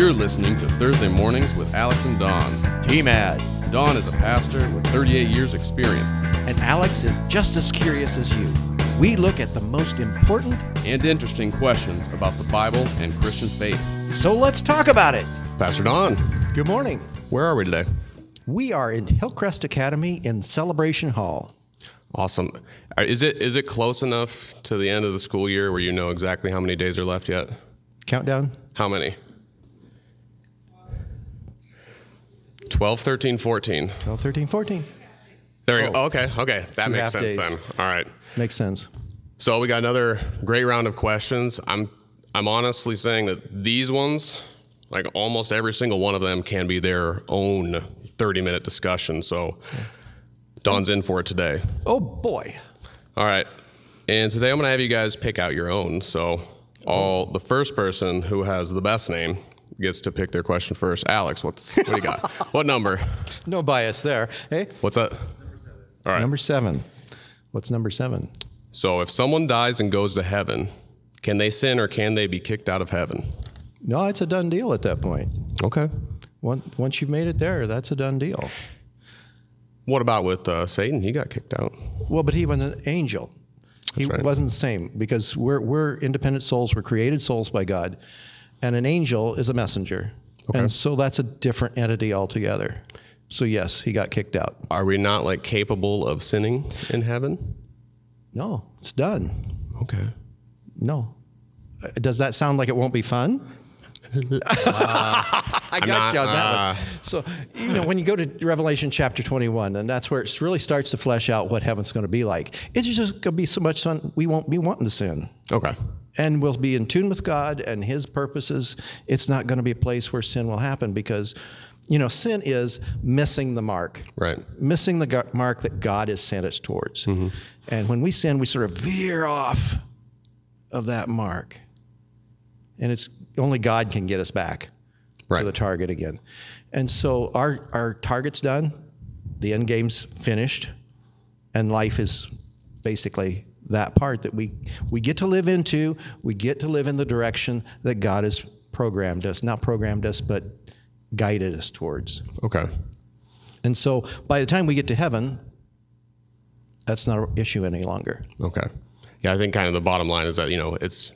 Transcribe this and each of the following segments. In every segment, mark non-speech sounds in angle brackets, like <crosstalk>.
You're listening to Thursday Mornings with Alex and Don. T-Mad. Don is a pastor with 38 years experience And Alex is just as curious as you. We look at the most important, and interesting questions about the Bible and Christian faith. so let's talk about it. Pastor Don, Good morning. where are we today? We are in Hillcrest Academy in Celebration Hall. Awesome. Uh, Is it is it close enough to the end of the school year where you know exactly how many days are left yet? Countdown? How many? 12, 13, 14. 12, 13, 14. There you Oh. go. Okay, okay. That Two makes sense days. then. All right. Makes sense. So we got another great round of questions. I'm I'm honestly saying that these ones, like almost every single one of them, can be their own 30 minute discussion. So Don's in for it today. Oh, boy. All right. And today I'm gonna have you guys pick out your own. So all the first person who has the best name gets to pick their question first. Alex, what's what do you got? <laughs> what number? No bias there. Hey, What's that? All right. number seven. What's number seven? So if someone dies and goes to heaven, can they sin or can they be kicked out of heaven? No, it's a done deal at that point. Okay. Once, once you've made it there, that's a done deal. What about with uh, Satan? He got kicked out. Well, but he was an angel. He right. wasn't the same because we're, we're independent souls. We're created souls by God. And an angel is a messenger. And so that's a different entity altogether. So, yes, he got kicked out. Are we not like capable of sinning in heaven? No, it's done. Okay. No. Uh, Does that sound like it won't be fun? <laughs> I got you on that uh, one. So, you know, when you go to Revelation chapter 21, and that's where it really starts to flesh out what heaven's going to be like, it's just going to be so much fun, we won't be wanting to sin. Okay. And we'll be in tune with God and His purposes. It's not going to be a place where sin will happen because, you know, sin is missing the mark Right. missing the mark that God has sent us towards. And when we sin, we sort of veer off of that mark. And it's only God can get us back Right. to the target again. And so our, our target's done, the end game's finished, and life is basically that part that we, we get to live into, we get to live in the direction that God has programmed us, not programmed us, but guided us towards. Okay. And so by the time we get to heaven, that's not an issue any longer. Okay. Yeah, I think kind of the bottom line is that, you know, it's,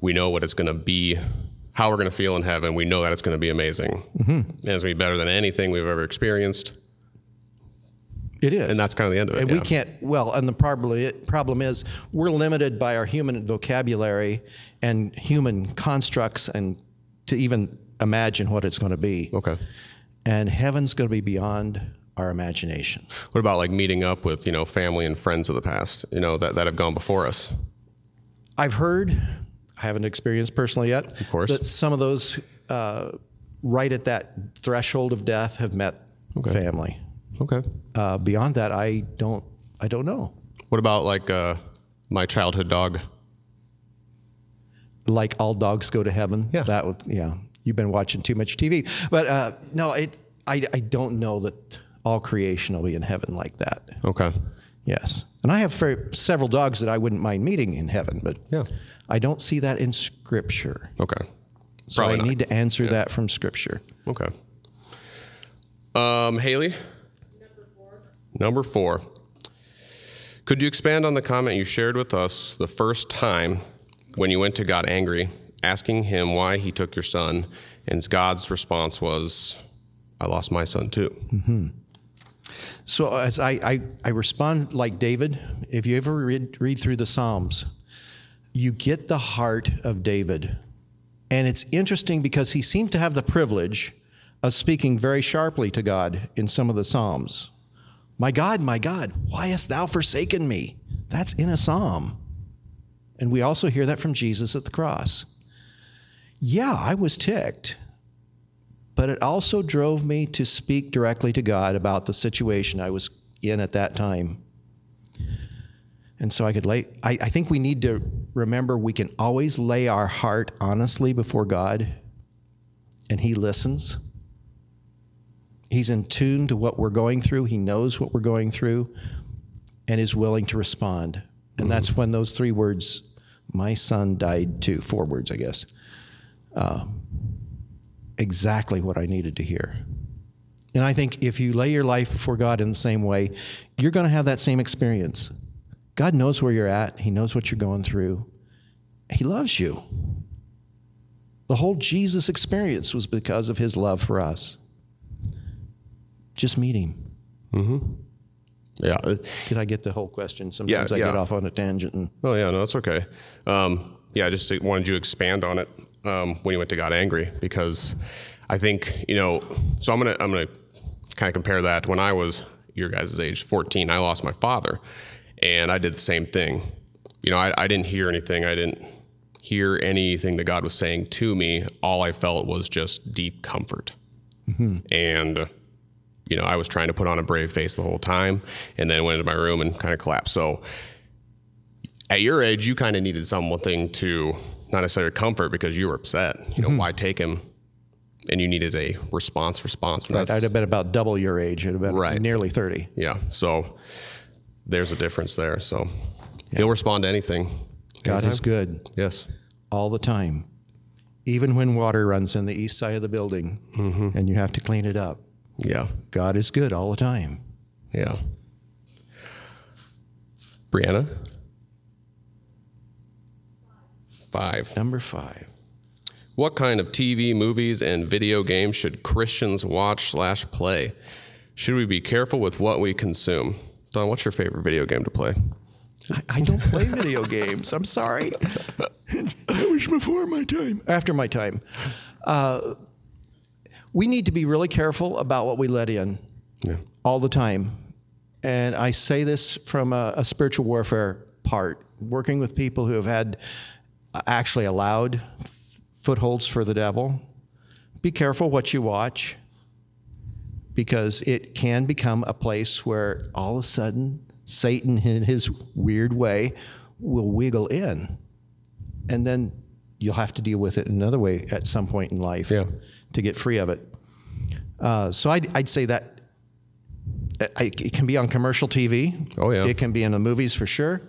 we know what it's going to be, how we're going to feel in heaven. We know that it's going to be amazing. Mm-hmm. And it's going to be better than anything we've ever experienced. It is. And that's kind of the end of it. and yeah. we can't, well, and the problem, problem is we're limited by our human vocabulary and human constructs and to even imagine what it's going to be. Okay. And heaven's going to be beyond our imagination. What about like meeting up with, you know, family and friends of the past, you know, that, that have gone before us? I've heard, I haven't experienced personally yet, of course. that some of those uh, right at that threshold of death have met family. Okay. Uh, beyond that, I don't. I don't know. What about like uh, my childhood dog? Like all dogs go to heaven. Yeah. That would. Yeah. You've been watching too much TV, but uh, no, it. I, I don't know that all creation will be in heaven like that. Okay. Yes, and I have very, several dogs that I wouldn't mind meeting in heaven, but Yeah. I don't see that in Scripture. Okay. So Probably I not. need to answer that from Scripture. Okay. Um, Haley? Number four. Number four. Could you expand on the comment you shared with us the first time when you went to God angry, asking him why he took your son, and God's response was, I lost my son too. So as I, I, I respond like David, if you ever read, read through the Psalms, you get the heart of David. And it's interesting because he seemed to have the privilege of speaking very sharply to God in some of the Psalms. My God, my God, why hast thou forsaken me? That's in a psalm. And we also hear that from Jesus at the cross. Yeah, I was ticked but it also drove me to speak directly to God about the situation I was in at that time. And so I could lay, I, I think we need to remember we can always lay our heart honestly before God, and He listens. He's in tune to what we're going through, He knows what we're going through, and is willing to respond. And that's mm-hmm. when those three words, my son died too, four words, I guess, um, exactly what I needed to hear. And I think if you lay your life before God in the same way, you're going to have that same experience. God knows where you're at, He knows what you're going through, He loves you. The whole Jesus experience was because of His love for us. Just meet Him. Yeah. uh, Did I get the whole question? Sometimes I yeah. get off on a tangent. And, Oh yeah, no, that's okay. Um, yeah, I just wanted you to expand on it um, when you went to God angry because I think you know. So I'm gonna I'm gonna kind of compare that to when I was your guys' age, 14. I lost my father, and I did the same thing. You know, I, I didn't hear anything. I didn't hear anything that God was saying to me. All I felt was just deep comfort, and. uh, you know, I was trying to put on a brave face the whole time, and then went into my room and kind of collapsed. So, at your age, you kind of needed something to not necessarily comfort because you were upset. You know, mm-hmm. why take him? And you needed a response, response. And I'd have been about double your age. It'd have been Right. nearly 30. yeah. So there's a difference there. So he'll respond to anything. God Anytime. is good Yes. all the time. Even when water runs in the east side of the building mm-hmm. and you have to clean it up, Yeah. God is good all the time. Yeah. Brianna? Five. Number five. What kind of TV, movies, and video games should Christians watch slash play? Should we be careful with what we consume? Don, what's your favorite video game to play? I, I don't play video <laughs> games. I'm sorry. I wish before my time. After my time. Uh, we need to be really careful about what we let in Yeah. all the time. And I say this from a, a spiritual warfare part, working with people who have had actually allowed footholds for the devil. Be careful what you watch because it can become a place where all of a sudden Satan, in his weird way, will wiggle in. And then you'll have to deal with it another way at some point in life Yeah. to get free of it. Uh, so I'd, I'd say that uh, it can be on commercial TV. Oh, yeah. It can be in the movies for sure.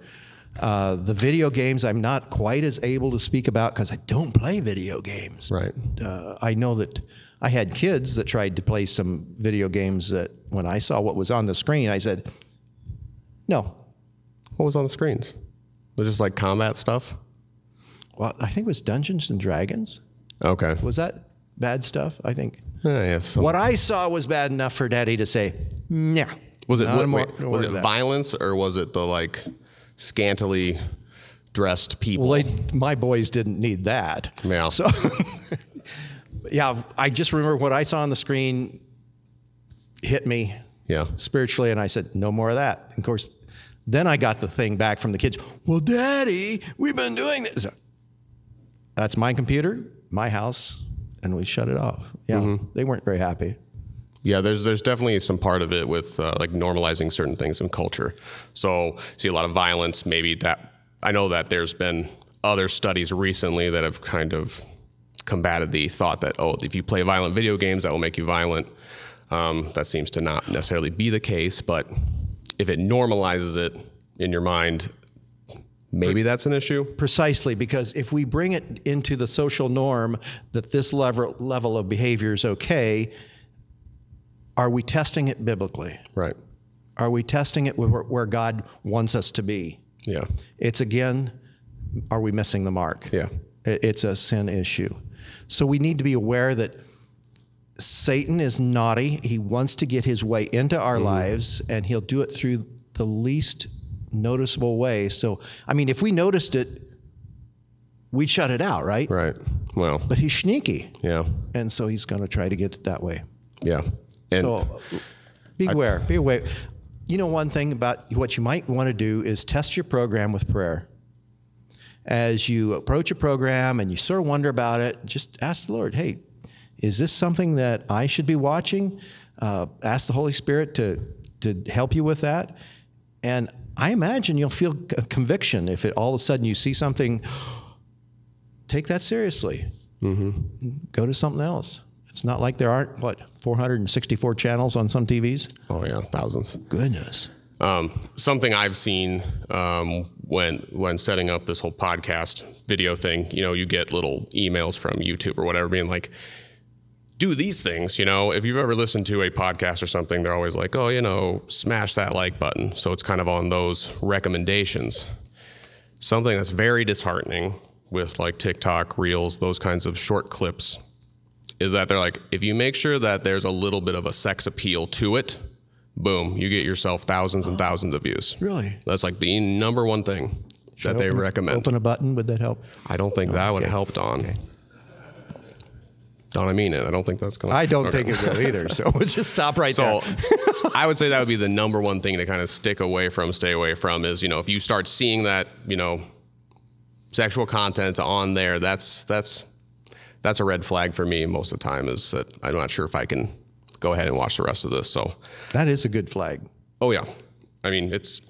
Uh, the video games, I'm not quite as able to speak about because I don't play video games. Right. Uh, I know that I had kids that tried to play some video games that when I saw what was on the screen, I said, no. What was on the screens? Was it just like combat stuff? Well, I think it was Dungeons and Dragons. Okay. Was that bad stuff? I think. Yeah, yes. What I saw was bad enough for Daddy to say, "No." was it? Not Wait, more- wait, no was it violence or was it the like scantily dressed people? Well, they, my boys didn't need that. Yeah. So, <laughs> yeah, I just remember what I saw on the screen hit me yeah. spiritually, and I said, "No more of that." Of course, then I got the thing back from the kids. Well, Daddy, we've been doing this. That's my computer, my house, and we shut it off. Yeah, Mm-hmm. they weren't very happy. Yeah, there's there's definitely some part of it with uh, like normalizing certain things in culture. So see a lot of violence. Maybe that I know that there's been other studies recently that have kind of combated the thought that oh, if you play violent video games, that will make you violent. Um, that seems to not necessarily be the case, but if it normalizes it in your mind, maybe that's an issue. Precisely, because if we bring it into the social norm that this level, level of behavior is okay, are we testing it biblically? Right. Are we testing it where, where God wants us to be? Yeah. It's again, are we missing the mark? Yeah. It's a sin issue. So we need to be aware that Satan is naughty. He wants to get his way into our mm. lives, and he'll do it through the least noticeable way. So, I mean, if we noticed it, we'd shut it out, right? Right. Well. But he's sneaky, Yeah. and so he's going to try to get it that way. Yeah. And so beware, be aware. You know, one thing about what you might want to do is test your program with prayer. As you approach a program and you sort of wonder about it, just ask the Lord, hey, is this something that I should be watching? Uh, ask the Holy Spirit to, to help you with that. And I imagine you'll feel a conviction if it, all of a sudden you see something, take that seriously. Go to something else. It's not like there aren't, what, 464 channels on some TVs? oh yeah, thousands. Goodness. Um, something I've seen um, when when setting up this whole podcast video thing, you know, you get little emails from YouTube or whatever being like, do these things. You know, if you've ever listened to a podcast or something, they're always like, oh, you know, smash that like button. So it's kind of on those recommendations. Something that's very disheartening with like TikTok, Reels, those kinds of short clips is that they're like, if you make sure that there's a little bit of a sex appeal to it, boom, you get yourself thousands and thousands of views. Really? That's like the number one thing that they Open- recommend. Open a button, would that help? I don't think that would help, Don. Don, I mean it. I don't think that's going to I don't think it will either. So <laughs> we'll just stop right So there. I would say that would be the number one thing to kind of stick away from, stay away from is, you know, if you start seeing that, you know, sexual content on there, that's that's that's a red flag for me most of the time is that I'm not sure if I can go ahead and watch the rest of this. So, That is a good flag. oh yeah. I mean, it's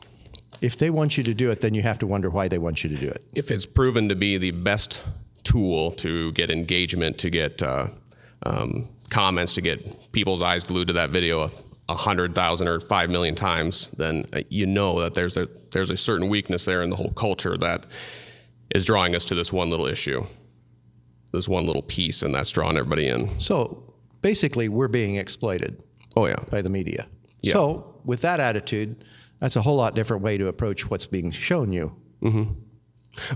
If they want you to do it, then you have to wonder why they want you to do it. if it's proven to be the best tool to get engagement, to get uh, um, comments, to get people's eyes glued to that video a, hundred thousand or five million times, then uh, you know that there's a there's a certain weakness there in the whole culture that is drawing us to this one little issue, this one little piece, and that's drawing everybody in. So basically, we're being exploited Oh yeah, by the media. Yeah. So with that attitude, that's a whole lot different way to approach what's being shown you. Mm-hmm.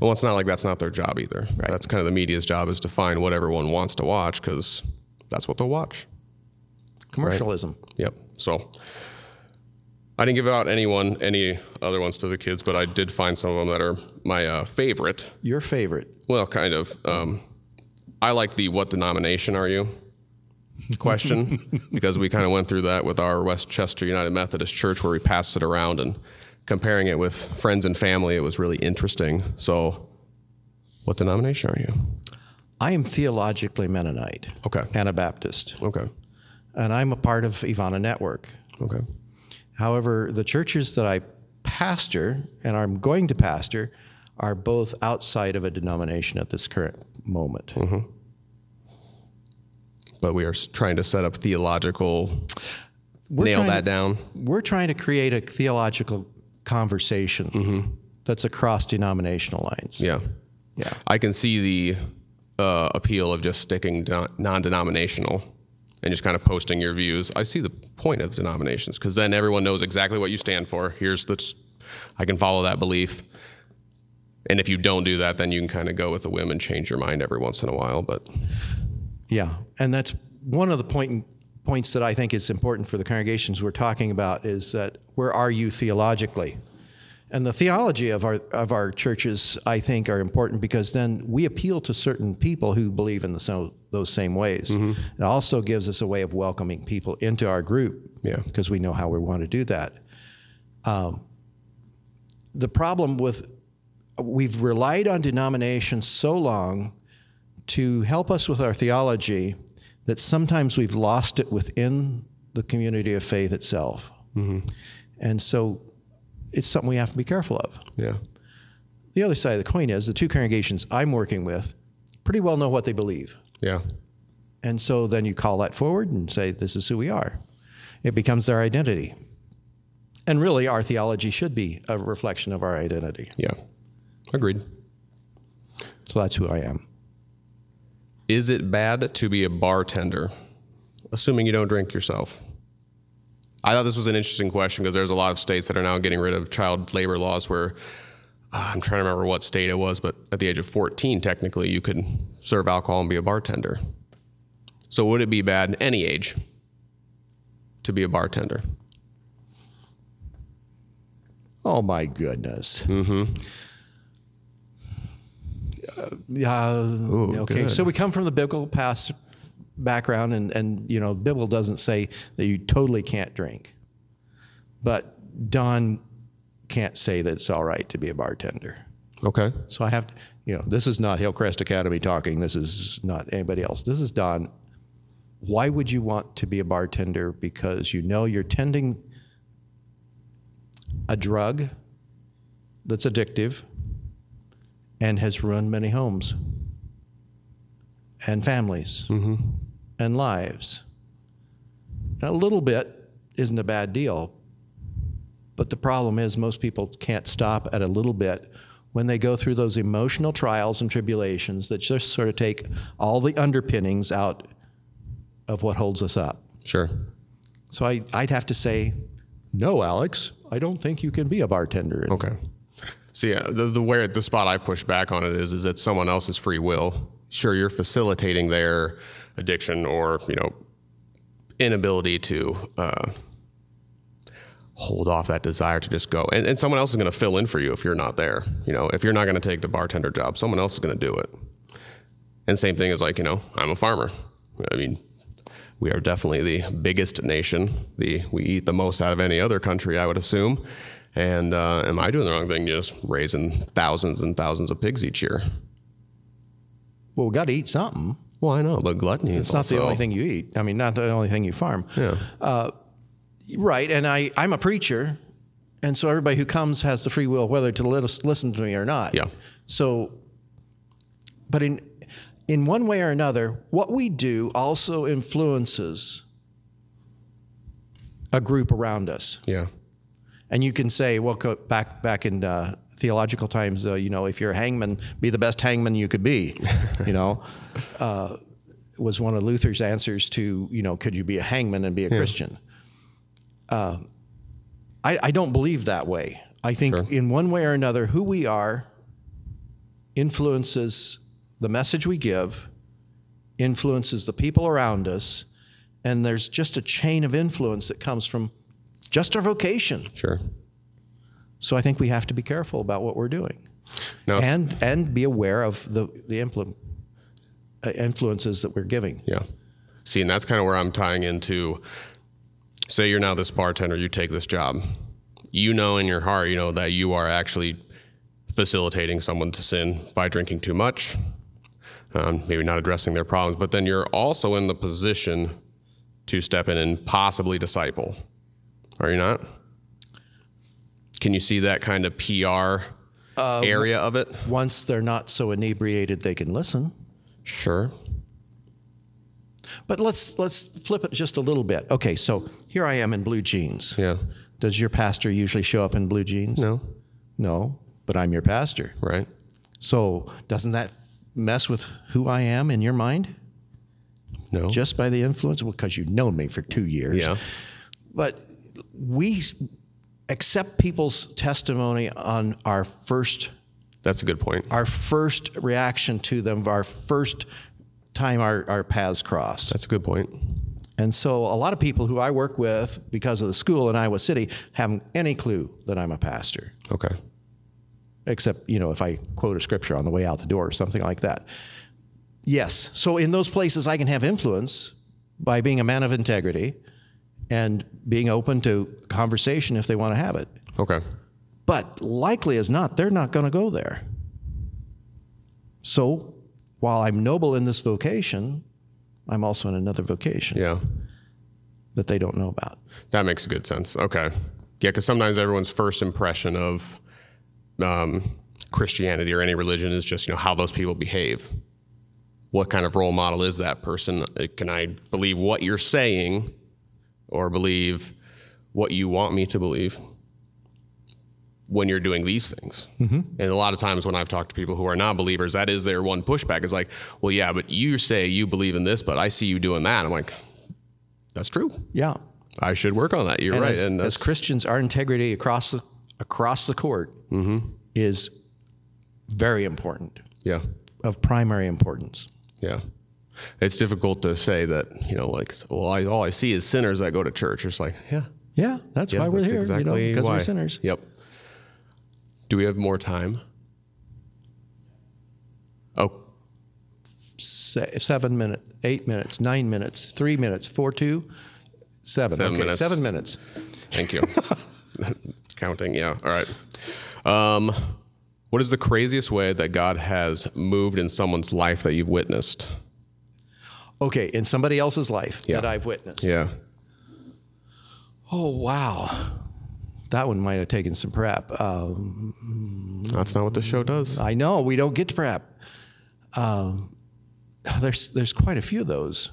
well, it's not like that's not their job either. That's kind of the media's job is to find what everyone wants to watch because that's what they'll watch. Commercialism. Yep. So I didn't give out anyone any other ones to the kids, but I did find some of them that are my uh, favorite. Your favorite. Well, kind of. Um, I like the "What denomination are you?" question <laughs> because we kind of went through that with our Westchester United Methodist Church, where we passed it around and comparing it with friends and family. It was really interesting. So, what denomination are you? I am theologically Mennonite. Okay. Anabaptist. Okay. And I'm a part of Evana Network. Okay. However, the churches that I pastor and I'm going to pastor are both outside of a denomination at this current moment. But we are trying to set up theological. We're nail that to- down. We're trying to create a theological conversation that's across denominational lines. Yeah. Yeah. I can see the uh, appeal of just sticking non-denominational and just kind of posting your views. I see the point of denominations because then everyone knows exactly what you stand for. Here's the, I can follow that belief. And if you don't do that, then you can kind of go with the whim and change your mind every once in a while. But Yeah, and that's one of the point, points that I think is important for the congregations we're talking about is that where are you theologically? And the theology of our of our churches, I think, are important because then we appeal to certain people who believe in the so, those same ways. It also gives us a way of welcoming people into our group, Yeah. because we know how we want to do that. Um, the problem with we've relied on denominations so long to help us with our theology that sometimes we've lost it within the community of faith itself. Mm-hmm. And so it's something we have to be careful of. yeah, The other side of the coin is the two congregations I'm working with pretty well know what they believe. yeah, And so then you call that forward and say, this is who we are. It becomes their identity. And really, our theology should be a reflection of our identity. yeah. Agreed. So that's who I am. Is it bad to be a bartender, assuming you don't drink yourself? I thought this was an interesting question because there's a lot of states that are now getting rid of child labor laws where uh, I'm trying to remember what state it was, but at the age of 14, technically, you could serve alcohol and be a bartender. So would it be bad at any age to be a bartender? Oh my goodness. Mm-hmm. Yeah. Uh, oh, okay. good. So we come from the biblical past background, and and you know, Bible doesn't say that you totally can't drink, but Don can't say that it's all right to be a bartender. Okay. So I have to, you know, this is not Hillcrest Academy talking. This is not anybody else. This is Don. Why would you want to be a bartender? Because you know you're tending a drug that's addictive and has ruined many homes and families mm-hmm. and lives. A little bit isn't a bad deal, but the problem is, most people can't stop at a little bit when they go through those emotional trials and tribulations that just sort of take all the underpinnings out of what holds us up. Sure. So I, I'd have to say, no, Alex, I don't think you can be a bartender. Okay. Yeah, the, the where the spot I push back on it is is it's someone else's free will. Sure, you're facilitating their addiction or you know inability to uh, hold off that desire to just go, and, and someone else is going to fill in for you if you're not there. You know, if you're not going to take the bartender job, someone else is going to do it. And same thing is like you know, I'm a farmer. I mean, we are definitely the biggest nation. The we eat the most out of any other country, I would assume. And uh, am I doing the wrong thing just raising thousands and thousands of pigs each year? Well, we got to eat something. Well, I know, but gluttony It's not the only thing you eat. I mean, not the only thing you farm. Yeah. Uh, right. And I, I'm a preacher. And so everybody who comes has the free will whether to lis- listen to me or not. Yeah. So, but in, in one way or another, what we do also influences a group around us. Yeah. And you can say, well, back back in uh, theological times, uh, you know, if you're a hangman, be the best hangman you could be. <laughs> you know, uh, was one of Luther's answers to, you know, could you be a hangman and be a Christian? Uh, I, I don't believe that way. I think Sure. in one way or another, who we are influences the message we give, influences the people around us, and there's just a chain of influence that comes from just our vocation. Sure. So I think we have to be careful about what we're doing, Now, and and be aware of the the impl- uh, influences that we're giving. Yeah. See, and that's kind of where I'm tying into. Say you're now this bartender, you take this job. You know in your heart, you know that you are actually facilitating someone to sin by drinking too much, um, maybe not addressing their problems, but then you're also in the position to step in and possibly disciple. Are you not? Can you see that kind of PR uh, area of it? Once they're not so inebriated, they can listen. Sure. But let's let's flip it just a little bit. Okay, so here I am in blue jeans. Yeah. Does your pastor usually show up in blue jeans? No. No, but I'm your pastor. Right. So doesn't that mess with who I am in your mind? No. Just by the influence? Well, because you've known me for two years. yeah. But we accept people's testimony on our first That's a good point. our first reaction to them, our first time our, our paths cross. That's a good point. And so a lot of people who I work with because of the school in Iowa City haven't any clue that I'm a pastor, Okay. except, you know, if I quote a scripture on the way out the door or something like that. Yes. So in those places, I can have influence by being a man of integrity and being open to conversation if they want to have it. Okay. But likely as not, they're not going to go there. So while I'm noble in this vocation, I'm also in another vocation Yeah. that they don't know about. That makes good sense. Okay. Yeah, because sometimes everyone's first impression of um, Christianity or any religion is just you know how those people behave. What kind of role model is that person? Can I believe what you're saying, or believe what you want me to believe when you're doing these things? Mm-hmm. And a lot of times when I've talked to people who are not believers, that is their one pushback. Is like, well, yeah, but you say you believe in this, but I see you doing that. I'm like, that's true. Yeah. I should work on that. You're And right. as, and as Christians, our integrity across the across the court mm-hmm. is very important, yeah, of primary importance. yeah. It's difficult to say that, you know, like, well, I, all I see is sinners that go to church. It's like, yeah, Yeah, that's yeah, why we're that's here, exactly you know, because why. we're sinners. Yep. Do we have more time? Oh, Se- seven minutes, eight minutes, nine minutes, three minutes, four, two, seven. Seven okay, minutes. seven minutes. thank you. <laughs> <laughs> Counting, yeah. All right. Um, what is the craziest way that God has moved in someone's life that you've witnessed? Okay, in somebody else's life Yeah. that I've witnessed. Yeah. Oh wow, that one might have taken some prep. Um, That's not what the show does. I know we don't get to prep. Um, there's there's quite a few of those.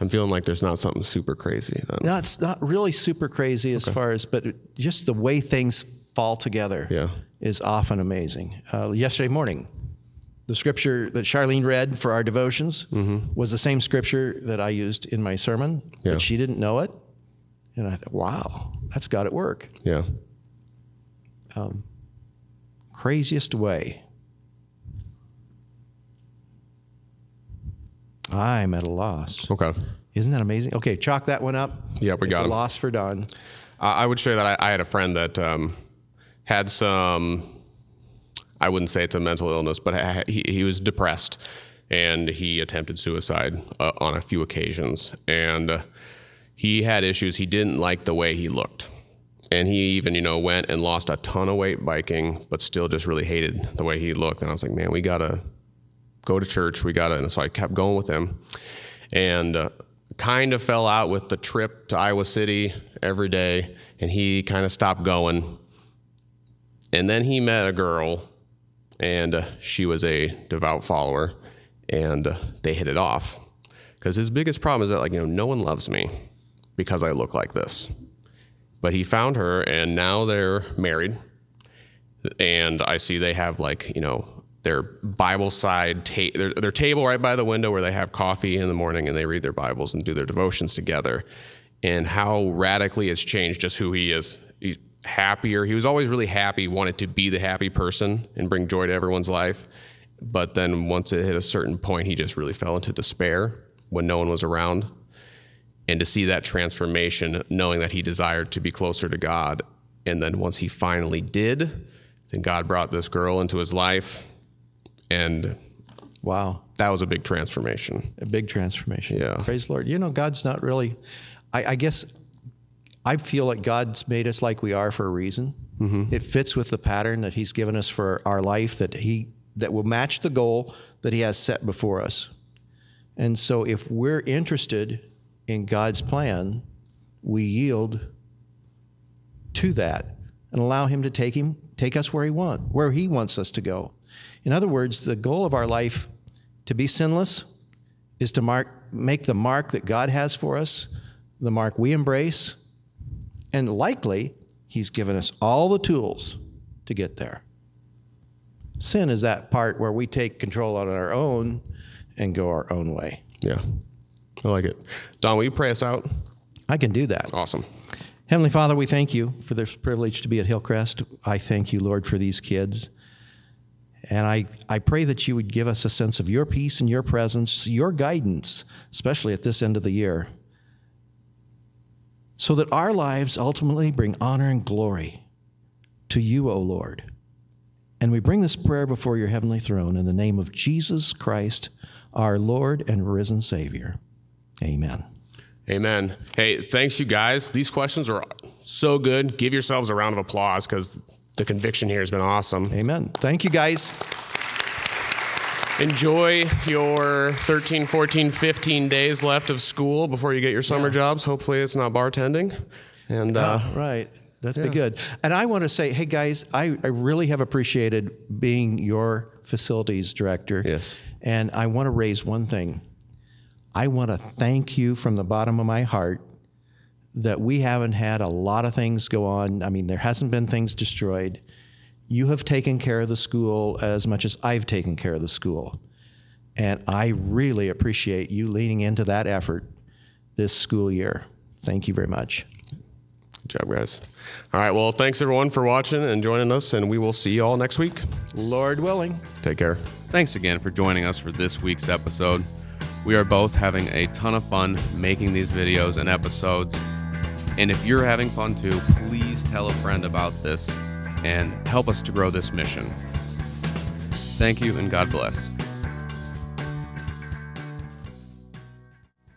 I'm feeling like there's not something super crazy. Then. Not it's not really super crazy as far as, but it- just the way things fall together Yeah. is often amazing. Uh, yesterday morning, the scripture that Charlene read for our devotions was the same scripture that I used in my sermon, Yeah. but she didn't know it. And I thought, wow, that's got to work. Yeah. Craziest way. I'm at a loss. Okay. Isn't that amazing? Okay, chalk that one up. Yeah, we It's got a him. loss for Don. I I would share that I, I had a friend that um, had some, I wouldn't say it's a mental illness, but he, he was depressed and he attempted suicide uh, on a few occasions. And uh, he had issues. He didn't like the way he looked. And he even, you know, went and lost a ton of weight biking, but still just really hated the way he looked. And I was like, man, we got to go to church. We got to. And so I kept going with him and uh, kind of fell out with the trip to Iowa City every day. And he kind of stopped going. And then he met a girl, and uh, she was a devout follower, and uh, they hit it off. Because his biggest problem is that, like, you know, no one loves me because I look like this. But he found her, and now they're married and I see they have like you know their Bible side ta- their, their table right by the window where they have coffee in the morning and they read their Bibles and do their devotions together, and how radically it's changed just who he is. He's happier. He was always really happy, wanted to be the happy person and bring joy to everyone's life. But then once it hit a certain point, he just really fell into despair when no one was around and to see that transformation, knowing that he desired to be closer to God. And then once he finally did, then God brought this girl into his life. And Wow. that was a big transformation. A big transformation. Yeah. Praise the Lord. You know, God's not really, I, I guess, I feel like God's made us like we are for a reason. Mm-hmm. It fits with the pattern that He's given us for our life that He, that will match the goal that He has set before us. And so if we're interested in God's plan, we yield to that and allow him to take him take us where he want where he wants us to go. In other words, the goal of our life to be sinless is to mark make the mark that God has for us, the mark we embrace, and likely he's given us all the tools to get there. Sin is that part where we take control on our own and go our own way. Yeah. I like it. Don, will you pray us out? I can do that. Awesome. Heavenly Father, we thank you for this privilege to be at Hillcrest. I thank you, Lord, for these kids. And I, I pray that you would give us a sense of your peace and your presence, your guidance, especially at this end of the year, so that our lives ultimately bring honor and glory to you, O Lord. And we bring this prayer before your heavenly throne in the name of Jesus Christ, our Lord and risen Savior. Amen. Amen. Hey, thanks, you guys. These questions are so good. Give yourselves a round of applause because the conviction here has been awesome. Amen. Thank you, guys. Enjoy your 13, 14, 15 days left of school before you get your summer jobs. Hopefully, it's not bartending. And uh, Right. That's been good. And I want to say, hey guys, I, I really have appreciated being your facilities director. Yes. And I want to raise one thing. I want to thank you from the bottom of my heart that we haven't had a lot of things go on. I mean, there hasn't been things destroyed. You have taken care of the school as much as I've taken care of the school. And I really appreciate you leaning into that effort this school year. Thank you very much. good job, guys. All right. Well, thanks everyone for watching and joining us, and we will see you all next week. Lord willing. Take care. Thanks again for joining us for this week's episode. We are both having a ton of fun making these videos and episodes. And if you're having fun too, please tell a friend about this and help us to grow this mission. Thank you and God bless.